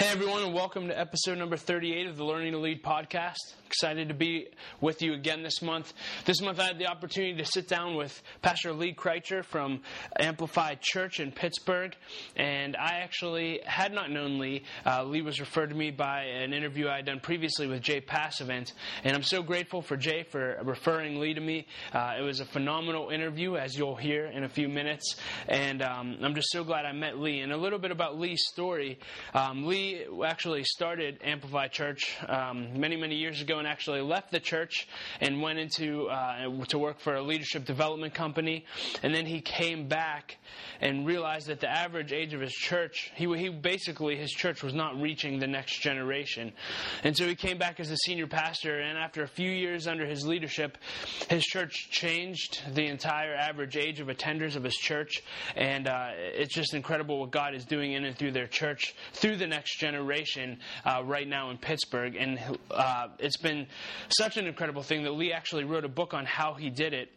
Hey everyone, and welcome to episode number 38 of the Learning to Lead podcast. Excited to be with you again this month. This month I had the opportunity to sit down with Pastor Lee Kricher from Amplify Church in Pittsburgh, and I actually had not known Lee. Uh, Lee was referred to me by an interview I had done previously with Jay Passavant, and I'm so grateful for Jay for referring Lee to me. Uh, it was a phenomenal interview, as you'll hear in a few minutes, and um, I'm just so glad I met Lee. And a little bit about Lee's story. Um, Lee actually started Amplify Church um, many, many years ago actually left the church and went into uh, to work for a leadership development company. And then he came back and realized that the average age of his church, he, he basically his church was not reaching the next generation. And so he came back as a senior pastor. And after a few years under his leadership, his church changed the entire average age of attenders of his church. And uh, it's just incredible what God is doing in and through their church through the next generation uh, right now in Pittsburgh. And uh, it's been been such an incredible thing that Lee actually wrote a book on how he did it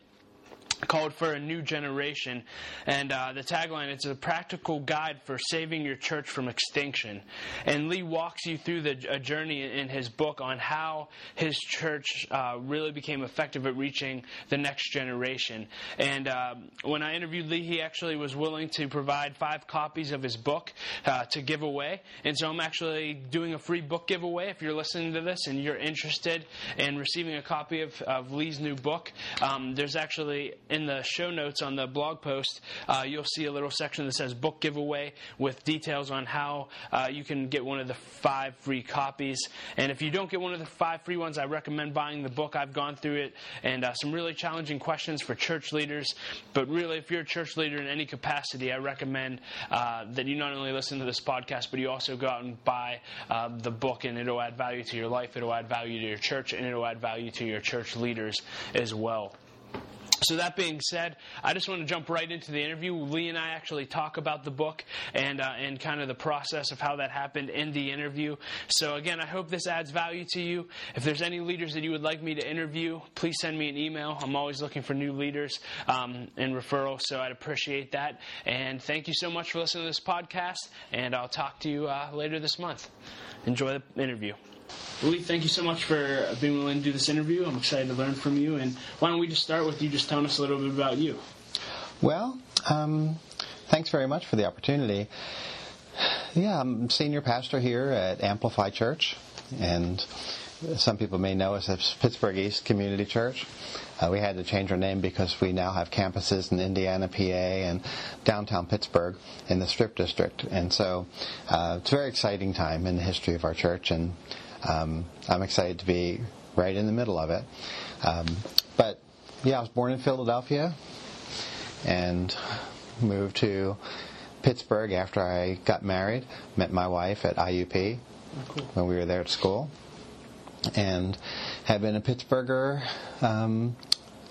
called for a new generation. And uh, the tagline it's a practical guide for saving your church from extinction. And lee walks you through the, a journey in his book on how his church uh, really became effective at reaching the next generation. And uh, when i interviewed lee he actually was willing to provide five copies of his book uh, to give away. And so i'm actually doing a free book giveaway. If you're listening to this and you're interested in receiving a copy of, of lee's new book um, there's actually in the show notes on the blog post, uh, you'll see a little section that says book giveaway with details on how uh, you can get one of the five free copies. And if you don't get one of the five free ones, I recommend buying the book. I've gone through it and uh, some really challenging questions for church leaders. But really, if you're a church leader in any capacity, I recommend uh, that you not only listen to this podcast, but you also go out and buy uh, the book, and it'll add value to your life, it'll add value to your church, and it'll add value to your church leaders as well. So that being said, I just want to jump right into the interview. Lee and I actually talk about the book and uh, and kind of the process of how that happened in the interview. So again, I hope this adds value to you. If there's any leaders that you would like me to interview, please send me an email. I'm always looking for new leaders um, and referrals, so I'd appreciate that. And thank you so much for listening to this podcast. And I'll talk to you uh, later this month. Enjoy the interview. Lee, thank you so much for being willing to do this interview. I'm excited to learn from you. And why don't we just start with you just telling us a little bit about you? Well, um, thanks very much for the opportunity. Yeah, I'm senior pastor here at Amplify Church, and some people may know us as Pittsburgh East Community Church. Uh, we had to change our name because we now have campuses in Indiana, PA, and downtown Pittsburgh in the Strip District. And so uh, it's a very exciting time in the history of our church, and um, I'm excited to be right in the middle of it. Um, but yeah, I was born in Philadelphia and moved to Pittsburgh after I got married. Met my wife at IUP oh, cool. when we were there at school, and have been a Pittsburgher um,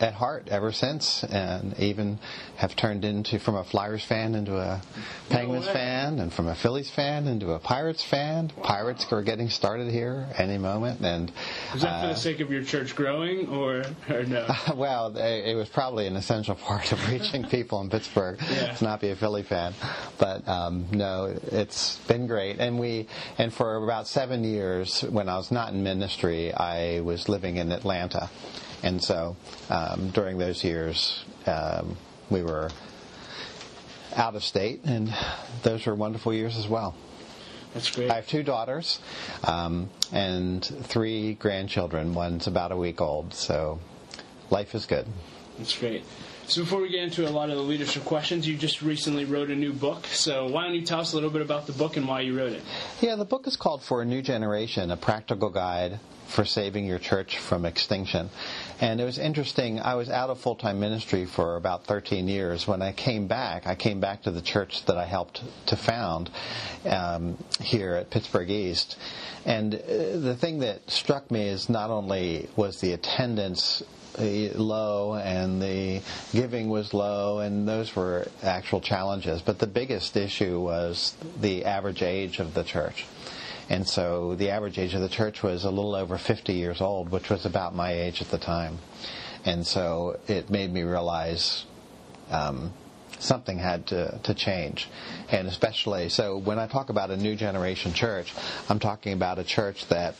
at heart ever since, and even have turned into from a Flyers fan into a Penguins no fan, and from a Phillies fan into a Pirates fan. Wow. Pirates are getting started here any moment, and is that uh, for the uh, sake of your church growing, or, or no? well, it was probably an essential part of reaching people in Pittsburgh yeah. to not be a Philly fan, but um, no, it's been great, and we and for about seven years when I was not in ministry, I was living in Atlanta. And so um, during those years, um, we were out of state, and those were wonderful years as well. That's great. I have two daughters um, and three grandchildren. One's about a week old, so life is good. That's great. So before we get into a lot of the leadership questions, you just recently wrote a new book. So why don't you tell us a little bit about the book and why you wrote it? Yeah, the book is called For a New Generation: A Practical Guide for saving your church from extinction. And it was interesting. I was out of full time ministry for about 13 years. When I came back, I came back to the church that I helped to found um, here at Pittsburgh East. And uh, the thing that struck me is not only was the attendance uh, low and the giving was low and those were actual challenges but the biggest issue was the average age of the church and so the average age of the church was a little over 50 years old, which was about my age at the time. And so it made me realize um, something had to, to change. And especially, so when I talk about a new generation church, I'm talking about a church that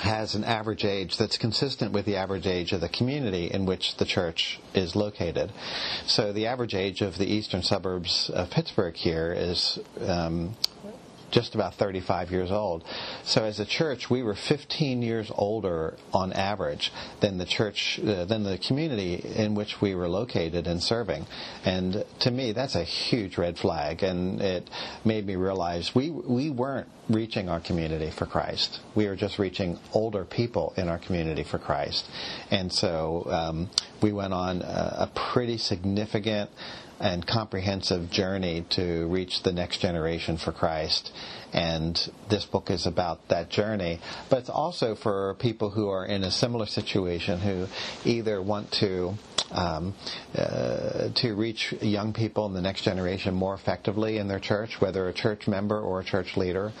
has an average age that's consistent with the average age of the community in which the church is located. So the average age of the eastern suburbs of Pittsburgh here is um, just about 35 years old. So as a church, we were 15 years older on average than the church, uh, than the community in which we were located and serving. And to me, that's a huge red flag. And it made me realize we, we weren't reaching our community for Christ. We were just reaching older people in our community for Christ. And so um, we went on a, a pretty significant and comprehensive journey to reach the next generation for Christ. And this book is about that journey, but it's also for people who are in a similar situation who either want to um, uh, to reach young people in the next generation more effectively in their church, whether a church member or a church leader,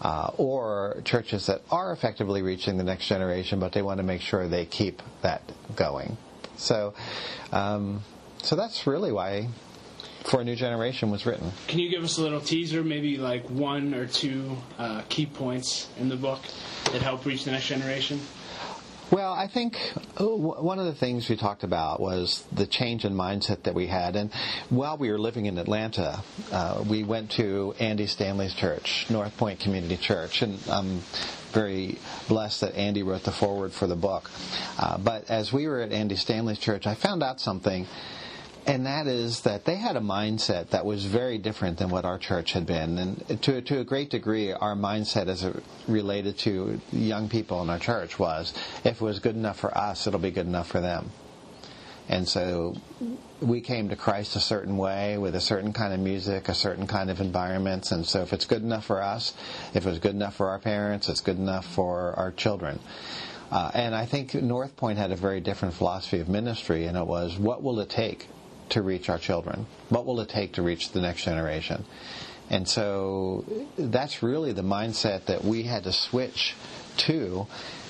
uh, or churches that are effectively reaching the next generation, but they want to make sure they keep that going. So, um, so that's really why for a new generation was written. Can you give us a little teaser, maybe like one or two uh, key points in the book that help reach the next generation? Well, I think uh, one of the things we talked about was the change in mindset that we had. And while we were living in Atlanta, uh, we went to Andy Stanley's church, North Point Community Church. And I'm very blessed that Andy wrote the foreword for the book. Uh, but as we were at Andy Stanley's church, I found out something and that is that they had a mindset that was very different than what our church had been. And to, to a great degree, our mindset as it related to young people in our church was if it was good enough for us, it'll be good enough for them. And so we came to Christ a certain way with a certain kind of music, a certain kind of environments. And so if it's good enough for us, if it was good enough for our parents, it's good enough for our children. Uh, and I think North Point had a very different philosophy of ministry, and it was what will it take to reach our children? What will it take to reach the next generation? And so that's really the mindset that we had to switch to.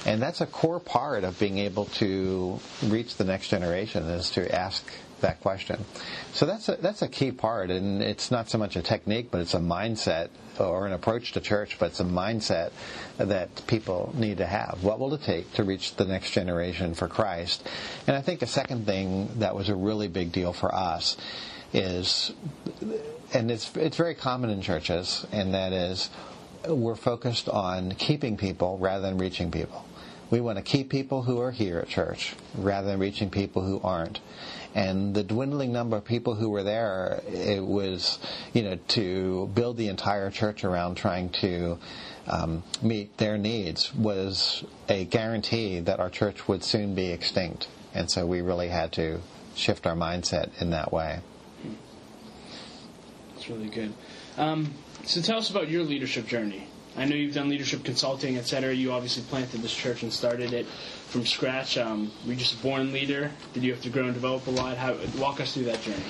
And that's a core part of being able to reach the next generation is to ask that question. So that's a, that's a key part, and it's not so much a technique, but it's a mindset or an approach to church, but it's a mindset that people need to have. What will it take to reach the next generation for Christ? And I think a second thing that was a really big deal for us is, and it's it's very common in churches, and that is we're focused on keeping people rather than reaching people. We want to keep people who are here at church rather than reaching people who aren't and the dwindling number of people who were there, it was, you know, to build the entire church around trying to um, meet their needs was a guarantee that our church would soon be extinct. And so we really had to shift our mindset in that way. That's really good. Um, so tell us about your leadership journey. I know you've done leadership consulting, et cetera. You obviously planted this church and started it from scratch. Um, were you just a born leader? Did you have to grow and develop a lot? How, walk us through that journey.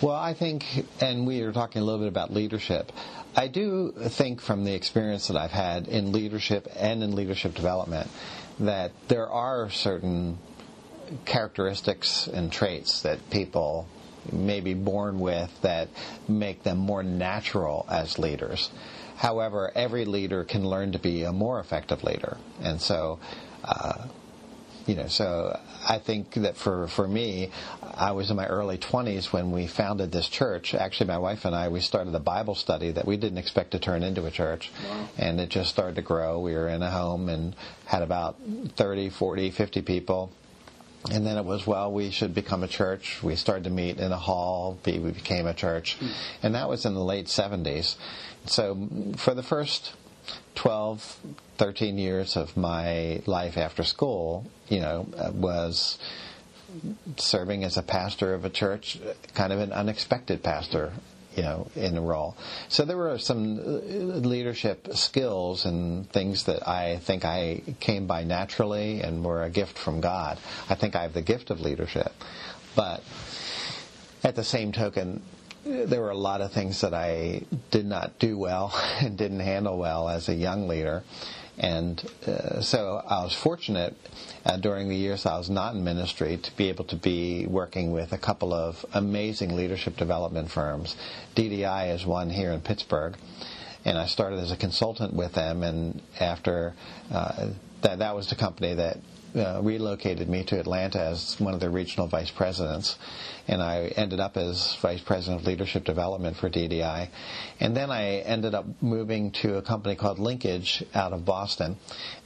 Well, I think, and we are talking a little bit about leadership. I do think from the experience that I've had in leadership and in leadership development that there are certain characteristics and traits that people may be born with that make them more natural as leaders. However, every leader can learn to be a more effective leader. And so, uh, you know, so I think that for, for me, I was in my early 20s when we founded this church. Actually, my wife and I, we started a Bible study that we didn't expect to turn into a church. Wow. And it just started to grow. We were in a home and had about 30, 40, 50 people. And then it was, well, we should become a church. We started to meet in a hall. We became a church. Mm. And that was in the late 70s. So for the first 12, 13 years of my life after school, you know, was serving as a pastor of a church, kind of an unexpected pastor, you know, in a role. So there were some uh, leadership skills and things that I think I came by naturally and were a gift from God. I think I have the gift of leadership. But at the same token, there were a lot of things that I did not do well and didn't handle well as a young leader. And uh, so I was fortunate uh, during the years I was not in ministry to be able to be working with a couple of amazing leadership development firms. DDI is one here in Pittsburgh. And I started as a consultant with them, and after uh, that, that was the company that uh, relocated me to Atlanta as one of their regional vice presidents, and I ended up as vice president of leadership development for DDI. And then I ended up moving to a company called Linkage out of Boston,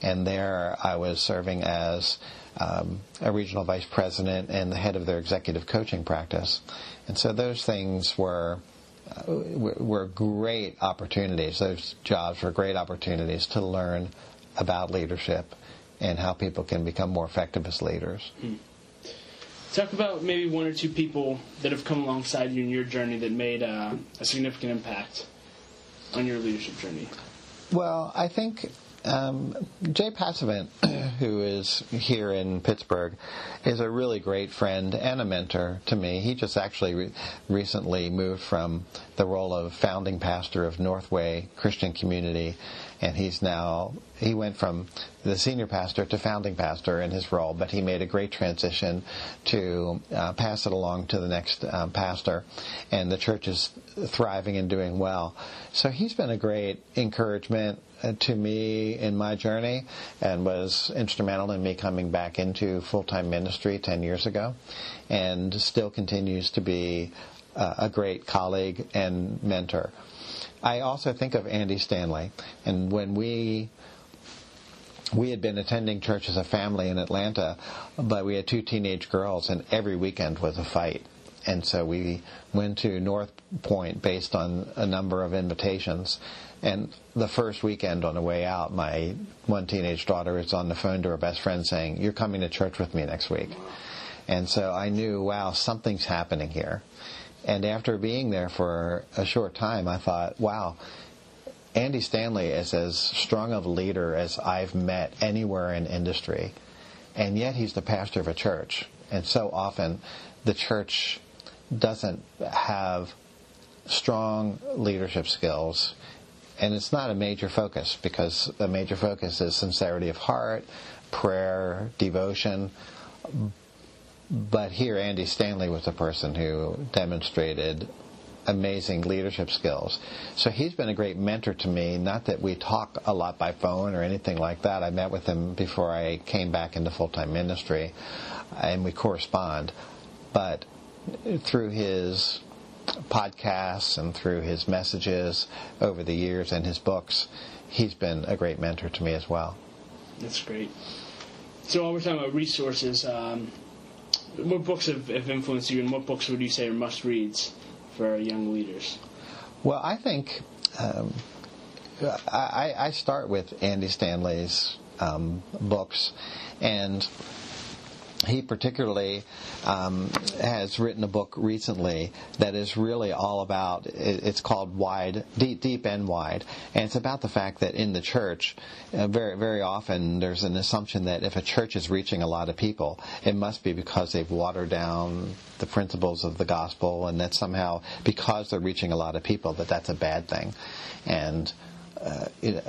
and there I was serving as um, a regional vice president and the head of their executive coaching practice. And so those things were. Uh, were great opportunities. Those jobs were great opportunities to learn about leadership and how people can become more effective as leaders. Hmm. Talk about maybe one or two people that have come alongside you in your journey that made uh, a significant impact on your leadership journey. Well, I think um, Jay Passavant, who is here in Pittsburgh, is a really great friend and a mentor to me. He just actually re- recently moved from the role of founding pastor of Northway Christian Community and he's now he went from the senior pastor to founding pastor in his role, but he made a great transition to uh, pass it along to the next um, pastor, and the church is thriving and doing well. So he's been a great encouragement to me in my journey, and was instrumental in me coming back into full time ministry ten years ago, and still continues to be uh, a great colleague and mentor. I also think of Andy Stanley, and when we we had been attending church as a family in Atlanta, but we had two teenage girls, and every weekend was a fight. And so we went to North Point based on a number of invitations. And the first weekend on the way out, my one teenage daughter is on the phone to her best friend saying, You're coming to church with me next week. And so I knew, wow, something's happening here. And after being there for a short time, I thought, wow, Andy Stanley is as strong of a leader as I've met anywhere in industry. And yet he's the pastor of a church. And so often the church doesn't have strong leadership skills. And it's not a major focus because a major focus is sincerity of heart, prayer, devotion. But here, Andy Stanley was a person who demonstrated amazing leadership skills. So he's been a great mentor to me. Not that we talk a lot by phone or anything like that. I met with him before I came back into full time ministry, and we correspond. But through his podcasts and through his messages over the years and his books, he's been a great mentor to me as well. That's great. So, while we're talking about resources, um, what books have, have influenced you, and what books would you say are must reads for young leaders? Well, I think um, I, I, start with Andy Stanley's um, books, and he particularly um, has written a book recently that is really all about it's called wide deep deep and wide. And it's about the fact that in the church uh, very very often there's an assumption that if a church is reaching a lot of people it must be because they've watered down the principles of the gospel and that somehow because they're reaching a lot of people that that's a bad thing. And uh,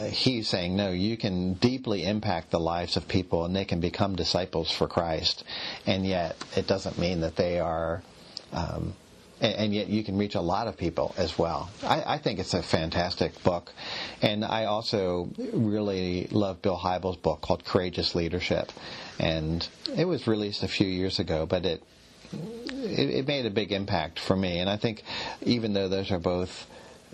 he's saying, no, you can deeply impact the lives of people and they can become disciples for Christ. And yet, it doesn't mean that they are, um, and, and, yet you can reach a lot of people as well. I, I, think it's a fantastic book. And I also really love Bill Hybels' book called Courageous Leadership. And it was released a few years ago, but it, it, it made a big impact for me. And I think even though those are both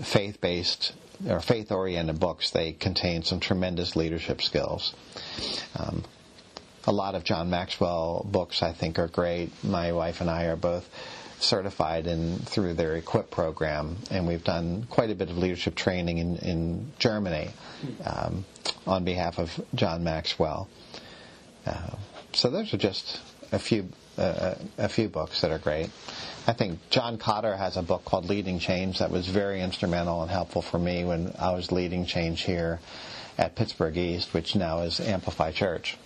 faith based or faith oriented books, they contain some tremendous leadership skills. Um, a lot of John Maxwell books I think are great. My wife and I are both certified in through their equip program and we've done quite a bit of leadership training in, in Germany um, on behalf of John Maxwell. Uh, so those are just a few a few books that are great. I think John Kotter has a book called Leading Change that was very instrumental and helpful for me when I was leading change here at Pittsburgh East, which now is Amplify Church.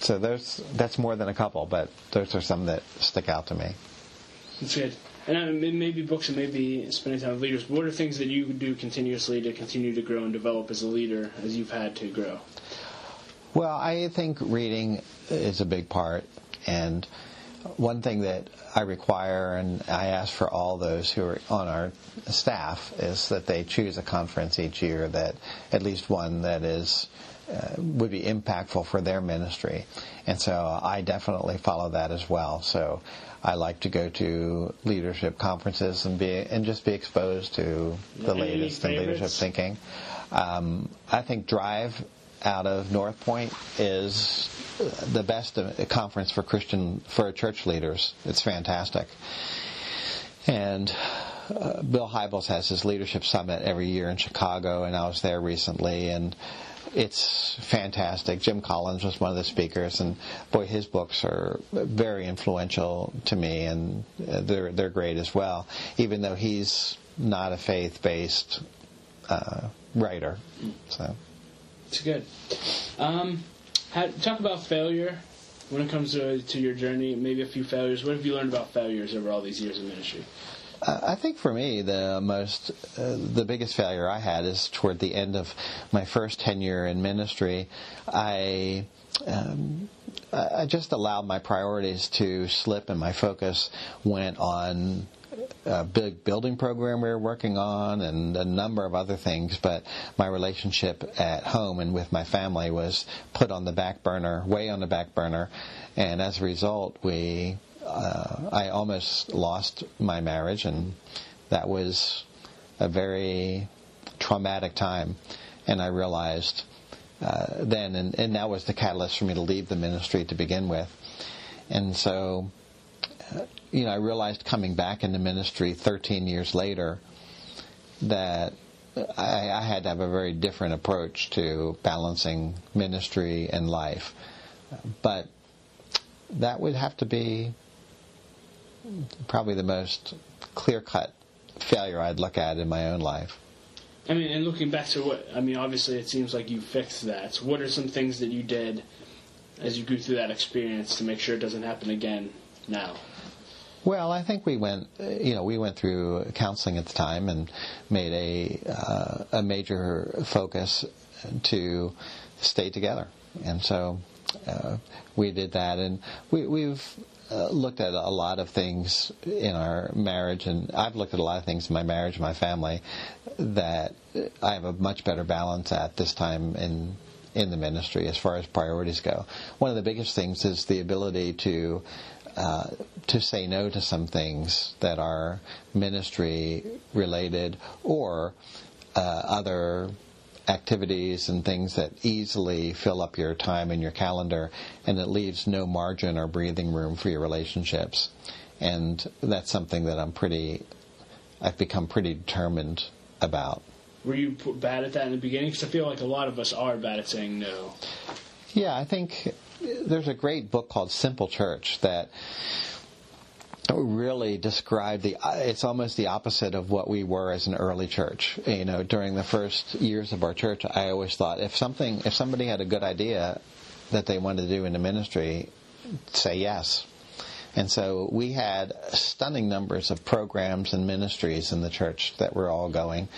So that's more than a couple, but those are some that stick out to me. That's good. and um, I mean, maybe books and maybe spending time with leaders. What are things that you do continuously to continue to grow and develop as a leader as you've had to grow? Well, I think reading is a big part, and one thing that I require and I ask for all those who are on our staff is that they choose a conference each year that at least one that is uh, would be impactful for their ministry. And so I definitely follow that as well. So I like to go to leadership conferences and be and just be exposed to the Any latest in leadership thinking. Um, I think Drive out of North Point is the best conference for Christian for church leaders. It's fantastic. And uh, Bill Hybels has his leadership summit every year in Chicago, and I was there recently, and it's fantastic. Jim Collins was one of the speakers, and boy, his books are very influential to me, and they're they're great as well. Even though he's not a faith-based uh, writer, so. It's good. Um, how, talk about failure when it comes to, to your journey. Maybe a few failures. What have you learned about failures over all these years of ministry? I think for me, the most, uh, the biggest failure I had is toward the end of my first tenure in ministry. I, um, I just allowed my priorities to slip, and my focus went on a big building program we were working on and a number of other things, but my relationship at home and with my family was put on the back burner, way on the back burner, and as a result, we uh, I almost lost my marriage, and that was a very traumatic time. And I realized uh, then, and, and that was the catalyst for me to leave the ministry to begin with. And so, you know, I realized coming back into ministry 13 years later that I, I had to have a very different approach to balancing ministry and life. But that would have to be probably the most clear cut failure I'd look at in my own life. I mean, and looking back to what I mean, obviously it seems like you fixed that. So what are some things that you did as you grew through that experience to make sure it doesn't happen again now? Well, I think we went, you know, we went through counseling at the time and made a uh, a major focus to stay together, and so uh, we did that, and we, we've uh, looked at a lot of things in our marriage, and I've looked at a lot of things in my marriage, my family, that I have a much better balance at this time in in the ministry as far as priorities go. One of the biggest things is the ability to uh, to say no to some things that are ministry related or uh, other activities and things that easily fill up your time and your calendar and it leaves no margin or breathing room for your relationships and that's something that I'm pretty I've become pretty determined about Were you bad at that in the beginning? Because I feel like a lot of us are bad at saying no. Yeah, I think there's a great book called Simple Church that really described the it's almost the opposite of what we were as an early church you know during the first years of our church i always thought if something if somebody had a good idea that they wanted to do in the ministry say yes and so we had stunning numbers of programs and ministries in the church that were all going.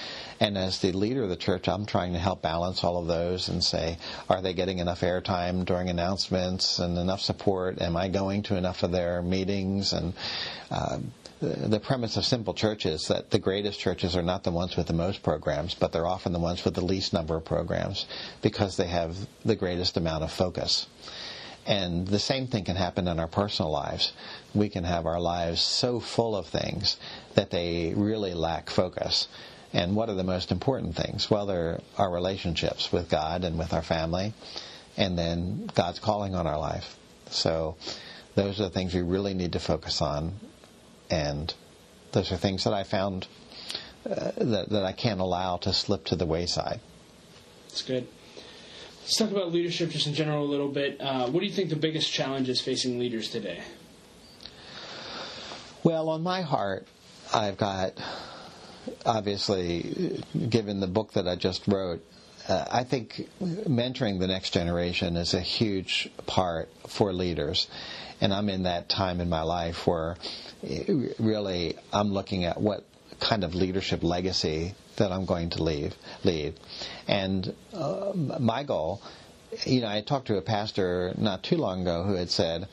And as the leader of the church, I'm trying to help balance all of those and say, are they getting enough airtime during announcements and enough support? Am I going to enough of their meetings? And uh, the premise of simple church is that the greatest churches are not the ones with the most programs, but they're often the ones with the least number of programs because they have the greatest amount of focus. And the same thing can happen in our personal lives. We can have our lives so full of things that they really lack focus. And what are the most important things? Well, they're our relationships with God and with our family, and then God's calling on our life. So those are the things we really need to focus on. And those are things that I found uh, that, that I can't allow to slip to the wayside. That's good. Let's talk about leadership just in general a little bit. Uh, what do you think the biggest challenge is facing leaders today? Well, on my heart, I've got, obviously, given the book that I just wrote, uh, I think mentoring the next generation is a huge part for leaders. And I'm in that time in my life where really I'm looking at what kind of leadership legacy that I'm going to leave, lead. And uh, my goal, you know, I talked to a pastor not too long ago who had said,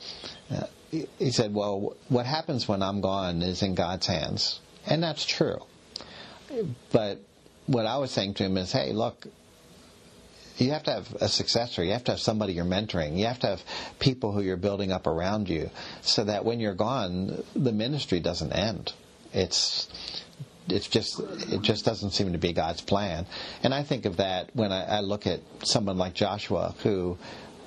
uh, he said, well, what happens when I'm gone is in God's hands. And that's true. But what I was saying to him is, hey, look, you have to have a successor. You have to have somebody you're mentoring. You have to have people who you're building up around you so that when you're gone, the ministry doesn't end. It's it's just it just doesn't seem to be God's plan. And I think of that when I, I look at someone like Joshua, who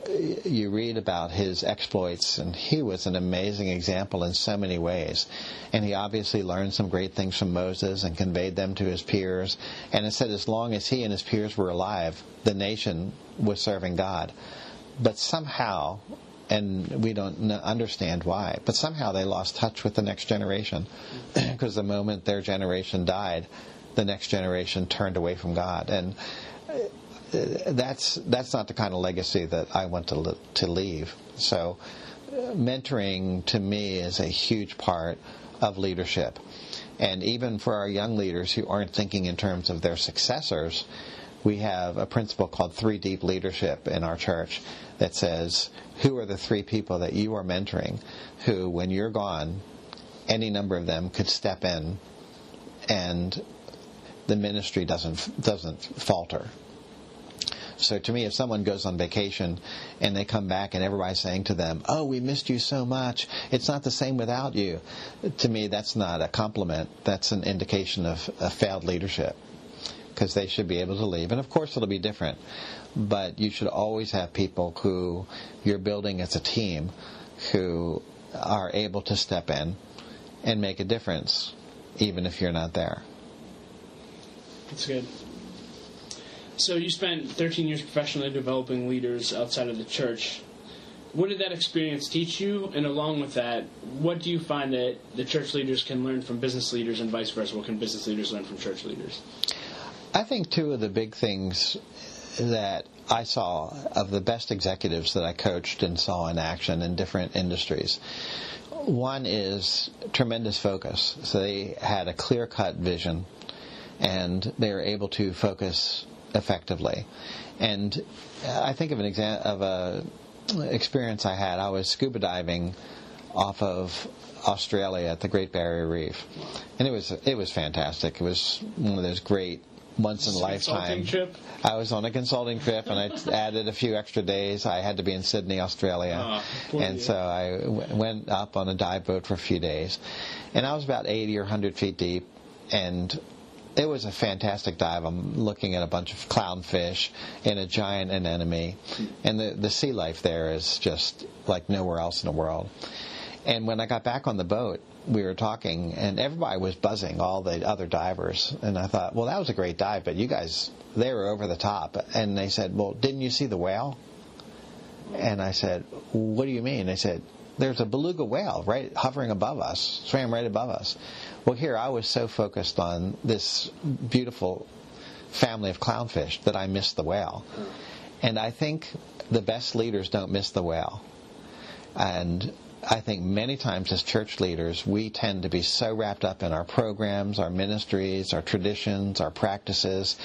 you read about his exploits, and he was an amazing example in so many ways. And he obviously learned some great things from Moses and conveyed them to his peers. And it said as long as he and his peers were alive, the nation was serving God. But somehow, and we don't understand why, but somehow they lost touch with the next generation. because the moment their generation died, the next generation turned away from God. And that's that's not the kind of legacy that I want to to leave. So, uh, mentoring to me is a huge part of leadership, and even for our young leaders who aren't thinking in terms of their successors, we have a principle called three deep leadership in our church that says who are the three people that you are mentoring who when you're gone any number of them could step in and the ministry doesn't doesn't falter so to me, if someone goes on vacation and they come back and everybody's saying to them, "Oh, we missed you so much. It's not the same without you," to me, that's not a compliment. That's an indication of a failed leadership because they should be able to leave. And of course, it'll be different. But you should always have people who you're building as a team who are able to step in and make a difference, even if you're not there. That's good. So you spent 13 years professionally developing leaders outside of the church. What did that experience teach you? And along with that, what do you find that the church leaders can learn from business leaders and vice versa? What can business leaders learn from church leaders? I think two of the big things that I saw of the best executives that I coached and saw in action in different industries. One is tremendous focus. So they had a clear cut vision and they were able to focus effectively. And uh, I think of an example of a experience I had. I was scuba diving off of Australia at the Great Barrier Reef, and it was it was fantastic. It was one of those great once in a lifetime. Trip? I was on a consulting trip, and I added a few extra days. I had to be in Sydney, Australia, oh, and so I w- went up on a dive boat for a few days, and I was about 80 or 100 feet deep, and it was a fantastic dive. I'm looking at a bunch of clownfish and a giant anemone, and the the sea life there is just like nowhere else in the world. And when I got back on the boat, we were talking, and everybody was buzzing, all the other divers. And I thought, well, that was a great dive, but you guys, they were over the top. And they said, well, didn't you see the whale? And I said, what do you mean? They said, there's a beluga whale right hovering above us, swam right above us. Well, here I was so focused on this beautiful family of clownfish that I missed the whale. And I think the best leaders don't miss the whale. And I think many times as church leaders, we tend to be so wrapped up in our programs, our ministries, our traditions, our practices,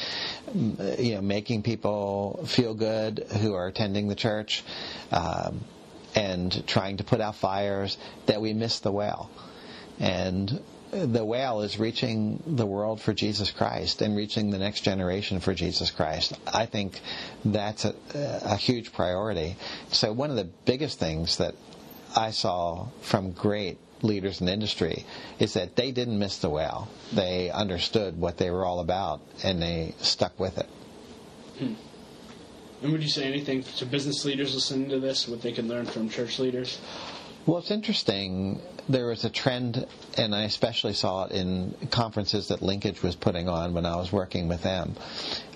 you know, making people feel good who are attending the church, um, and trying to put out fires that we miss the whale. And the whale is reaching the world for Jesus Christ and reaching the next generation for Jesus Christ. I think that's a, a huge priority. So one of the biggest things that I saw from great leaders in industry is that they didn't miss the whale. They understood what they were all about and they stuck with it. Hmm. And would you say anything to business leaders listening to this, what they can learn from church leaders? Well, it's interesting. There was a trend, and I especially saw it in conferences that Linkage was putting on when I was working with them,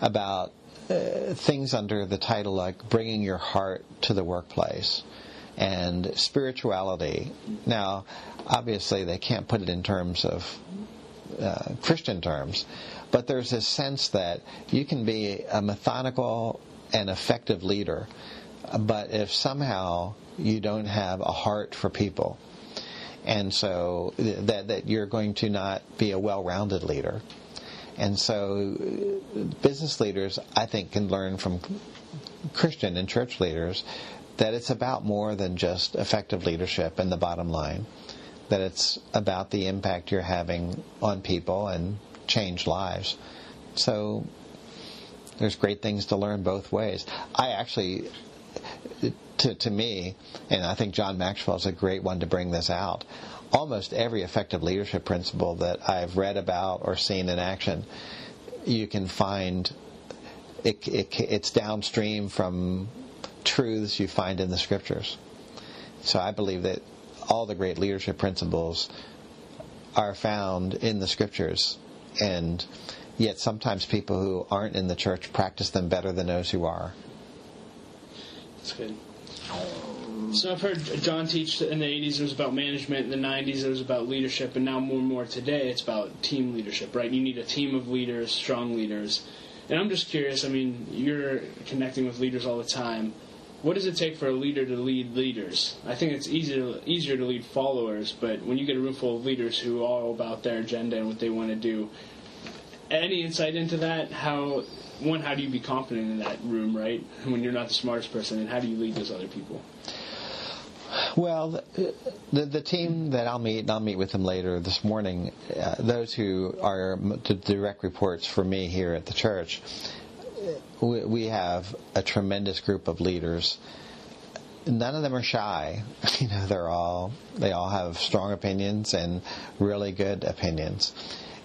about uh, things under the title like bringing your heart to the workplace and spirituality. Now, obviously, they can't put it in terms of uh, Christian terms, but there's this sense that you can be a methodical and effective leader, but if somehow you don't have a heart for people, and so that that you're going to not be a well-rounded leader. And so, business leaders, I think, can learn from Christian and church leaders that it's about more than just effective leadership and the bottom line. That it's about the impact you're having on people and change lives. So, there's great things to learn both ways. I actually, to, to me, and I think John Maxwell is a great one to bring this out almost every effective leadership principle that I've read about or seen in action, you can find it, it, it's downstream from truths you find in the scriptures. So I believe that all the great leadership principles are found in the scriptures, and yet sometimes people who aren't in the church practice them better than those who are. That's good. So I've heard John teach in the 80s it was about management, in the 90s it was about leadership, and now more and more today it's about team leadership, right? You need a team of leaders, strong leaders. And I'm just curious, I mean, you're connecting with leaders all the time. What does it take for a leader to lead leaders? I think it's easier easier to lead followers, but when you get a room full of leaders who are all about their agenda and what they want to do, any insight into that? How one, how do you be confident in that room, right? When you're not the smartest person, and how do you lead those other people? Well, the, the team that I'll meet, and I'll meet with them later this morning, uh, those who are the direct reports for me here at the church, we, we have a tremendous group of leaders. None of them are shy. You know, they're all they all have strong opinions and really good opinions.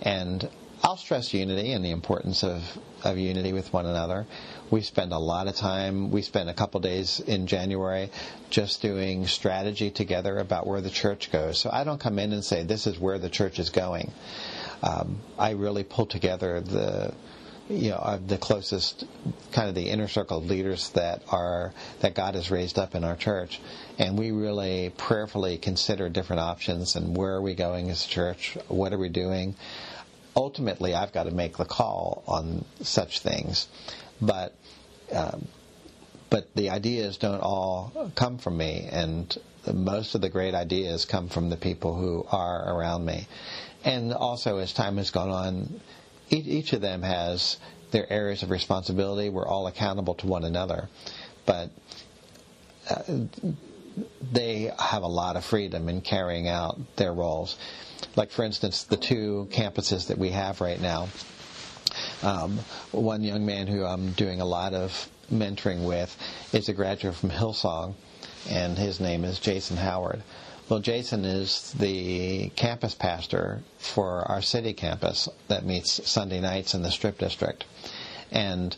And I'll stress unity and the importance of, of unity with one another. We spend a lot of time, we spent a couple days in January just doing strategy together about where the church goes. So I don't come in and say, this is where the church is going. Um, I really pull together the you know the closest kind of the inner circle of leaders that are that God has raised up in our church and we really prayerfully consider different options and where are we going as a church what are we doing ultimately I've got to make the call on such things but um, but the ideas don't all come from me, and most of the great ideas come from the people who are around me. And also, as time has gone on, each, of them has their areas of responsibility. We're all accountable to one another, but uh, they have a lot of freedom in carrying out their roles. Like, for instance, the two campuses that we have right now um, one young man who I'm doing a lot of mentoring with is a graduate from Hillsong, and his name is Jason Howard. Well, Jason is the campus pastor for our city campus that meets Sunday nights in the Strip District. And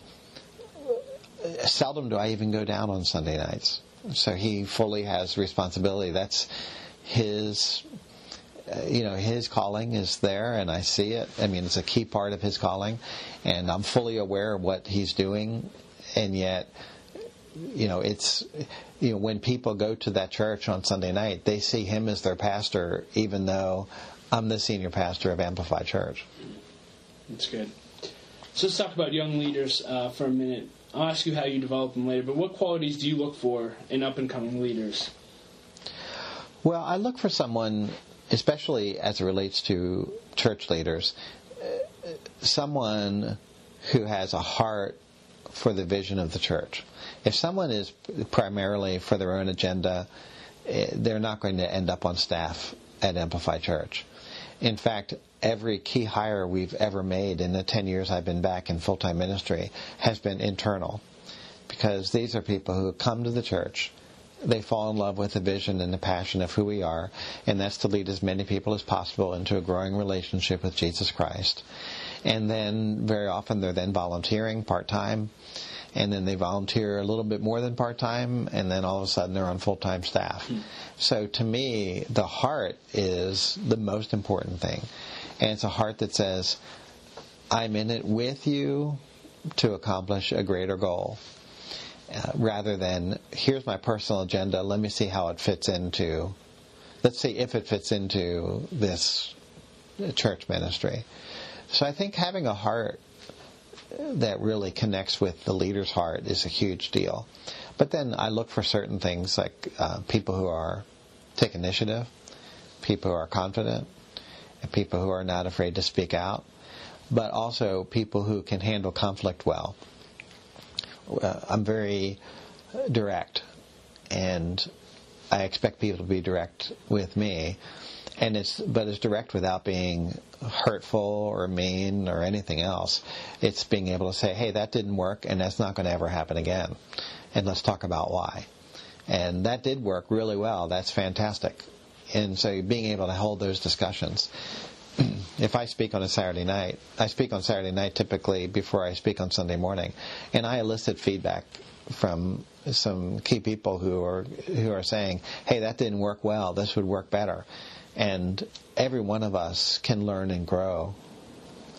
seldom do I even go down on Sunday nights. So he fully has responsibility. That's his you know, his calling is there, and I see it. I mean, it's a key part of his calling, and I'm fully aware of what he's doing, and yet, you know, it's you know, when people go to that church on Sunday night, they see him as their pastor, even though I'm the senior pastor of Amplify Church. That's good. So let's talk about young leaders uh, for a minute. I'll ask you how you develop them later, but what qualities do you look for in up and coming leaders? Well, I look for someone especially as it relates to church leaders, someone who has a heart for the vision of the church. If someone is primarily for their own agenda, eh, they're not going to end up on staff at Amplify Church. In fact, every key hire we've ever made in the 10 years I've been back in full time ministry has been internal because these are people who come to the church they fall in love with the vision and the passion of who we are, and that's to lead as many people as possible into a growing relationship with Jesus Christ. And then very often they're then volunteering part time, and then they volunteer a little bit more than part time, and then all of a sudden they're on full time staff. Hmm. So to me, the heart is the most important thing. And it's a heart that says, I'm in it with you to accomplish a greater goal. Uh, rather than here's my personal agenda. Let me see how it fits into. Let's see if it fits into this church ministry. so I think having a heart that really connects with the leader's heart is a huge deal. But then I look for certain things like uh, people who are take initiative, people who are confident, and people who are not afraid to speak out, but also people who can handle conflict well. Uh, I'm very direct, and I expect people to be direct with me, and it's but it's direct without being hurtful or mean or anything else. It's being able to say, "Hey, that didn't work, and that's not going to ever happen again," and let's talk about why. And that did work really well. That's fantastic. And so being able to hold those discussions. if I speak on a Saturday night, I speak on Saturday night typically before I speak on Sunday morning, and I elicit feedback from some key people who are who are saying, "Hey, that didn't work well. This would work better." And every one of us can learn and grow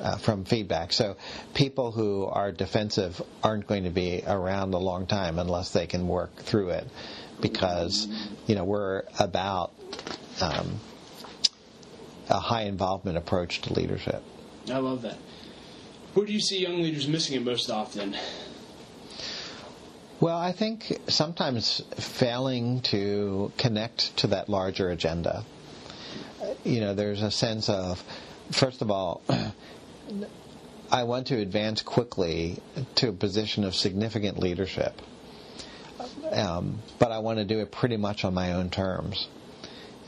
uh, from feedback. So people who are defensive aren't going to be around a long time unless they can work through it, because you know we're about um, a high involvement approach to leadership. I love that. Where do you see young leaders missing it most often? Well, I think sometimes failing to connect to that larger agenda. You know, there's a sense of, first of all, I want to advance quickly to a position of significant leadership, um, but I want to do it pretty much on my own terms.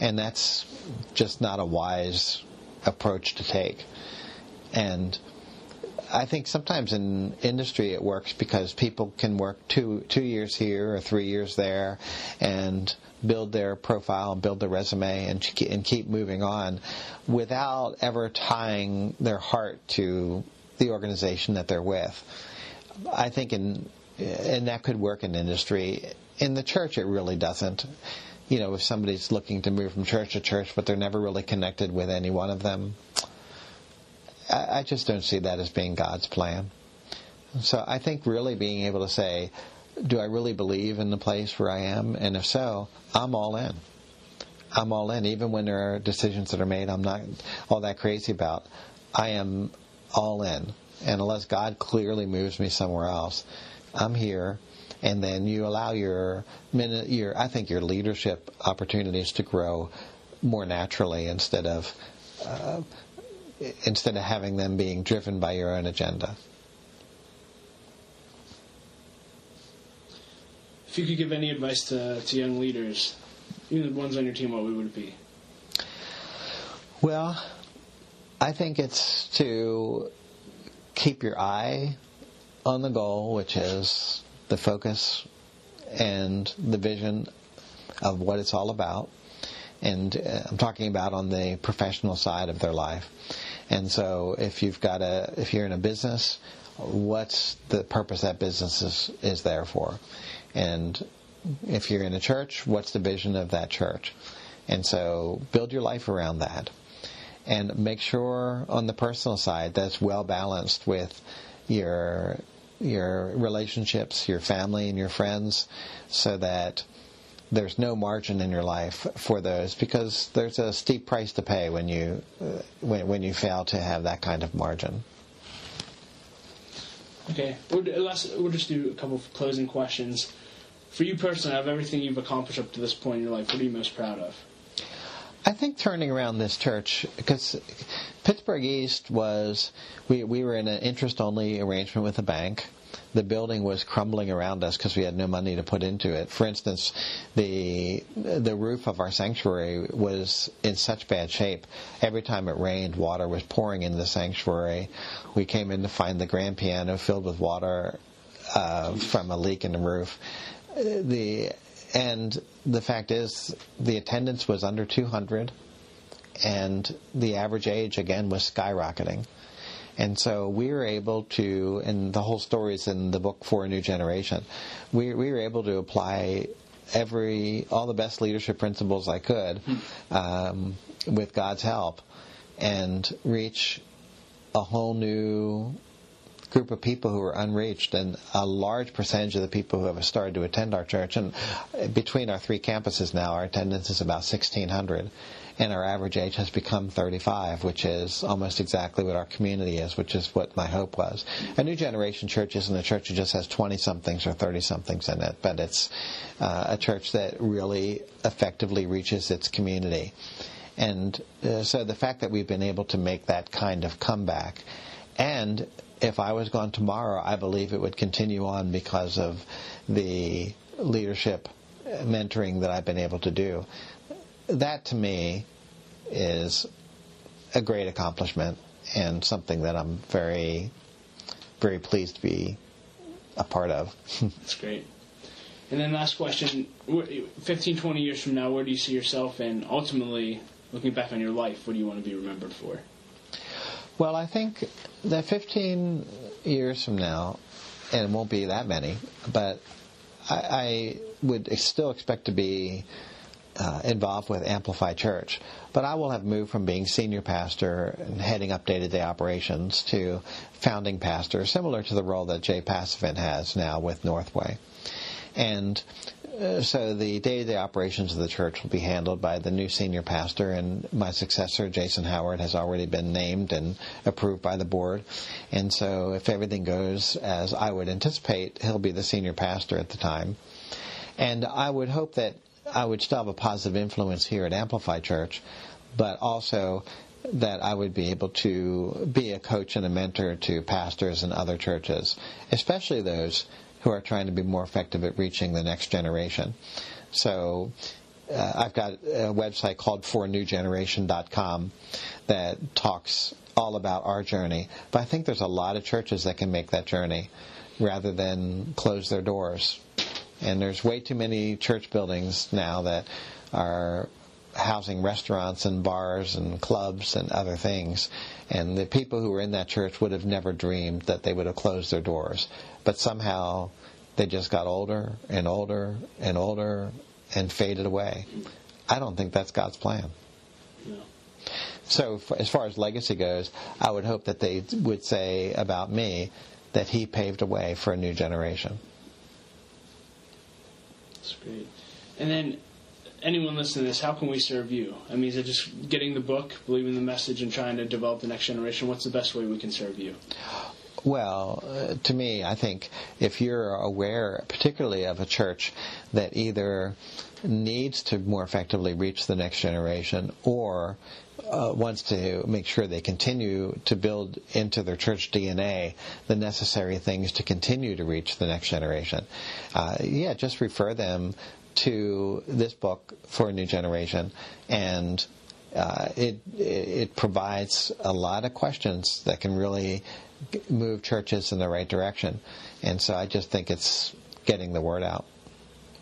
And that's just not a wise approach to take. And I think sometimes in industry it works because people can work two two years here or three years there, and build their profile and build their resume and and keep moving on, without ever tying their heart to the organization that they're with. I think in and that could work in industry. In the church, it really doesn't. You know, if somebody's looking to move from church to church, but they're never really connected with any one of them, I, I just don't see that as being God's plan. So I think really being able to say, do I really believe in the place where I am? And if so, I'm all in. I'm all in. Even when there are decisions that are made I'm not all that crazy about, I am all in. And unless God clearly moves me somewhere else, I'm here. And then you allow your, your I think your leadership opportunities to grow more naturally instead of uh, instead of having them being driven by your own agenda. If you could give any advice to, to young leaders, even the ones on your team, what would it be? Well, I think it's to keep your eye on the goal, which is the focus and the vision of what it's all about. And uh, I'm talking about on the professional side of their life. And so if you've got a, if you're in a business, what's the purpose that business is, is there for? And if you're in a church, what's the vision of that church? And so build your life around that. And make sure on the personal side that's well balanced with your your relationships, your family and your friends so that there's no margin in your life for those because there's a steep price to pay when you uh, when, when you fail to have that kind of margin. Okay, we'll, we'll just do a couple of closing questions. For you personally, of everything you've accomplished up to this point in your life, what are you most proud of? I think turning around this church because Pittsburgh East was we we were in an interest only arrangement with a bank the building was crumbling around us because we had no money to put into it. For instance, the the roof of our sanctuary was in such bad shape. Every time it rained, water was pouring into the sanctuary. We came in to find the grand piano filled with water uh, from a leak in the roof. The and the fact is, the attendance was under 200, and the average age again was skyrocketing. And so we were able to, and the whole story is in the book for a new generation. We we were able to apply every all the best leadership principles I could, um, with God's help, and reach a whole new group of people who are unreached, and a large percentage of the people who have started to attend our church. And between our three campuses now, our attendance is about 1,600 and our average age has become 35, which is almost exactly what our community is, which is what my hope was. A new generation church isn't a church that just has 20 somethings or 30 somethings in it, but it's uh, a church that really effectively reaches its community. And uh, so the fact that we've been able to make that kind of comeback, and if I was gone tomorrow, I believe it would continue on because of the leadership mentoring that I've been able to do. That to me is a great accomplishment and something that I'm very, very pleased to be a part of. That's great. And then last question 15, 20 years from now, where do you see yourself? And ultimately, looking back on your life, what do you want to be remembered for? Well, I think that 15 years from now, and it won't be that many, but I, I would still expect to be uh, involved with Amplify Church. But I will have moved from being senior pastor and heading up day to day operations to founding pastor, similar to the role that Jay Passavant has now with Northway. And Uh, so the day-to-day operations of the church will be handled by the new senior pastor, and my successor, Jason Howard, has already been named and approved by the board. And so, if everything goes as I would anticipate, he'll be the senior pastor at the time. And I would hope that I would still have a positive influence here at Amplify Church, but also that I would be able to be a coach and a mentor to pastors and other churches, especially those who are trying to be more effective at reaching the next generation. So uh, I've got a website called fornewgeneration.com that talks all about our journey. But I think there's a lot of churches that can make that journey rather than close their doors. And there's way too many church buildings now that are housing restaurants and bars and clubs and other things. And the people who were in that church would have never dreamed that they would have closed their doors. But somehow they just got older and older and older and faded away. I don't think that's God's plan. No. So, as far as legacy goes, I would hope that they would say about me that He paved a way for a new generation. That's great. And then anyone listening to this, how can we serve you? I mean, is it just getting the book, believing the message, and trying to develop the next generation? What's the best way we can serve you? Well, uh, to me, I think if you're aware, particularly of a church that either needs to more effectively reach the next generation or uh, wants to make sure they continue to build into their church DNA the necessary things to continue to reach the next generation. Uh, yeah, just refer them to this book for a new generation, and uh, it it provides a lot of questions that can really move churches in the right direction. And so I just think it's getting the word out.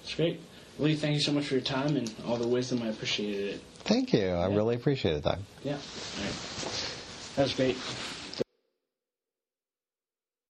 That's great. Lee, thank you so much for your time and all the wisdom. I appreciated it. Thank you. I really appreciate it, Doug. Yeah. All right. That was great.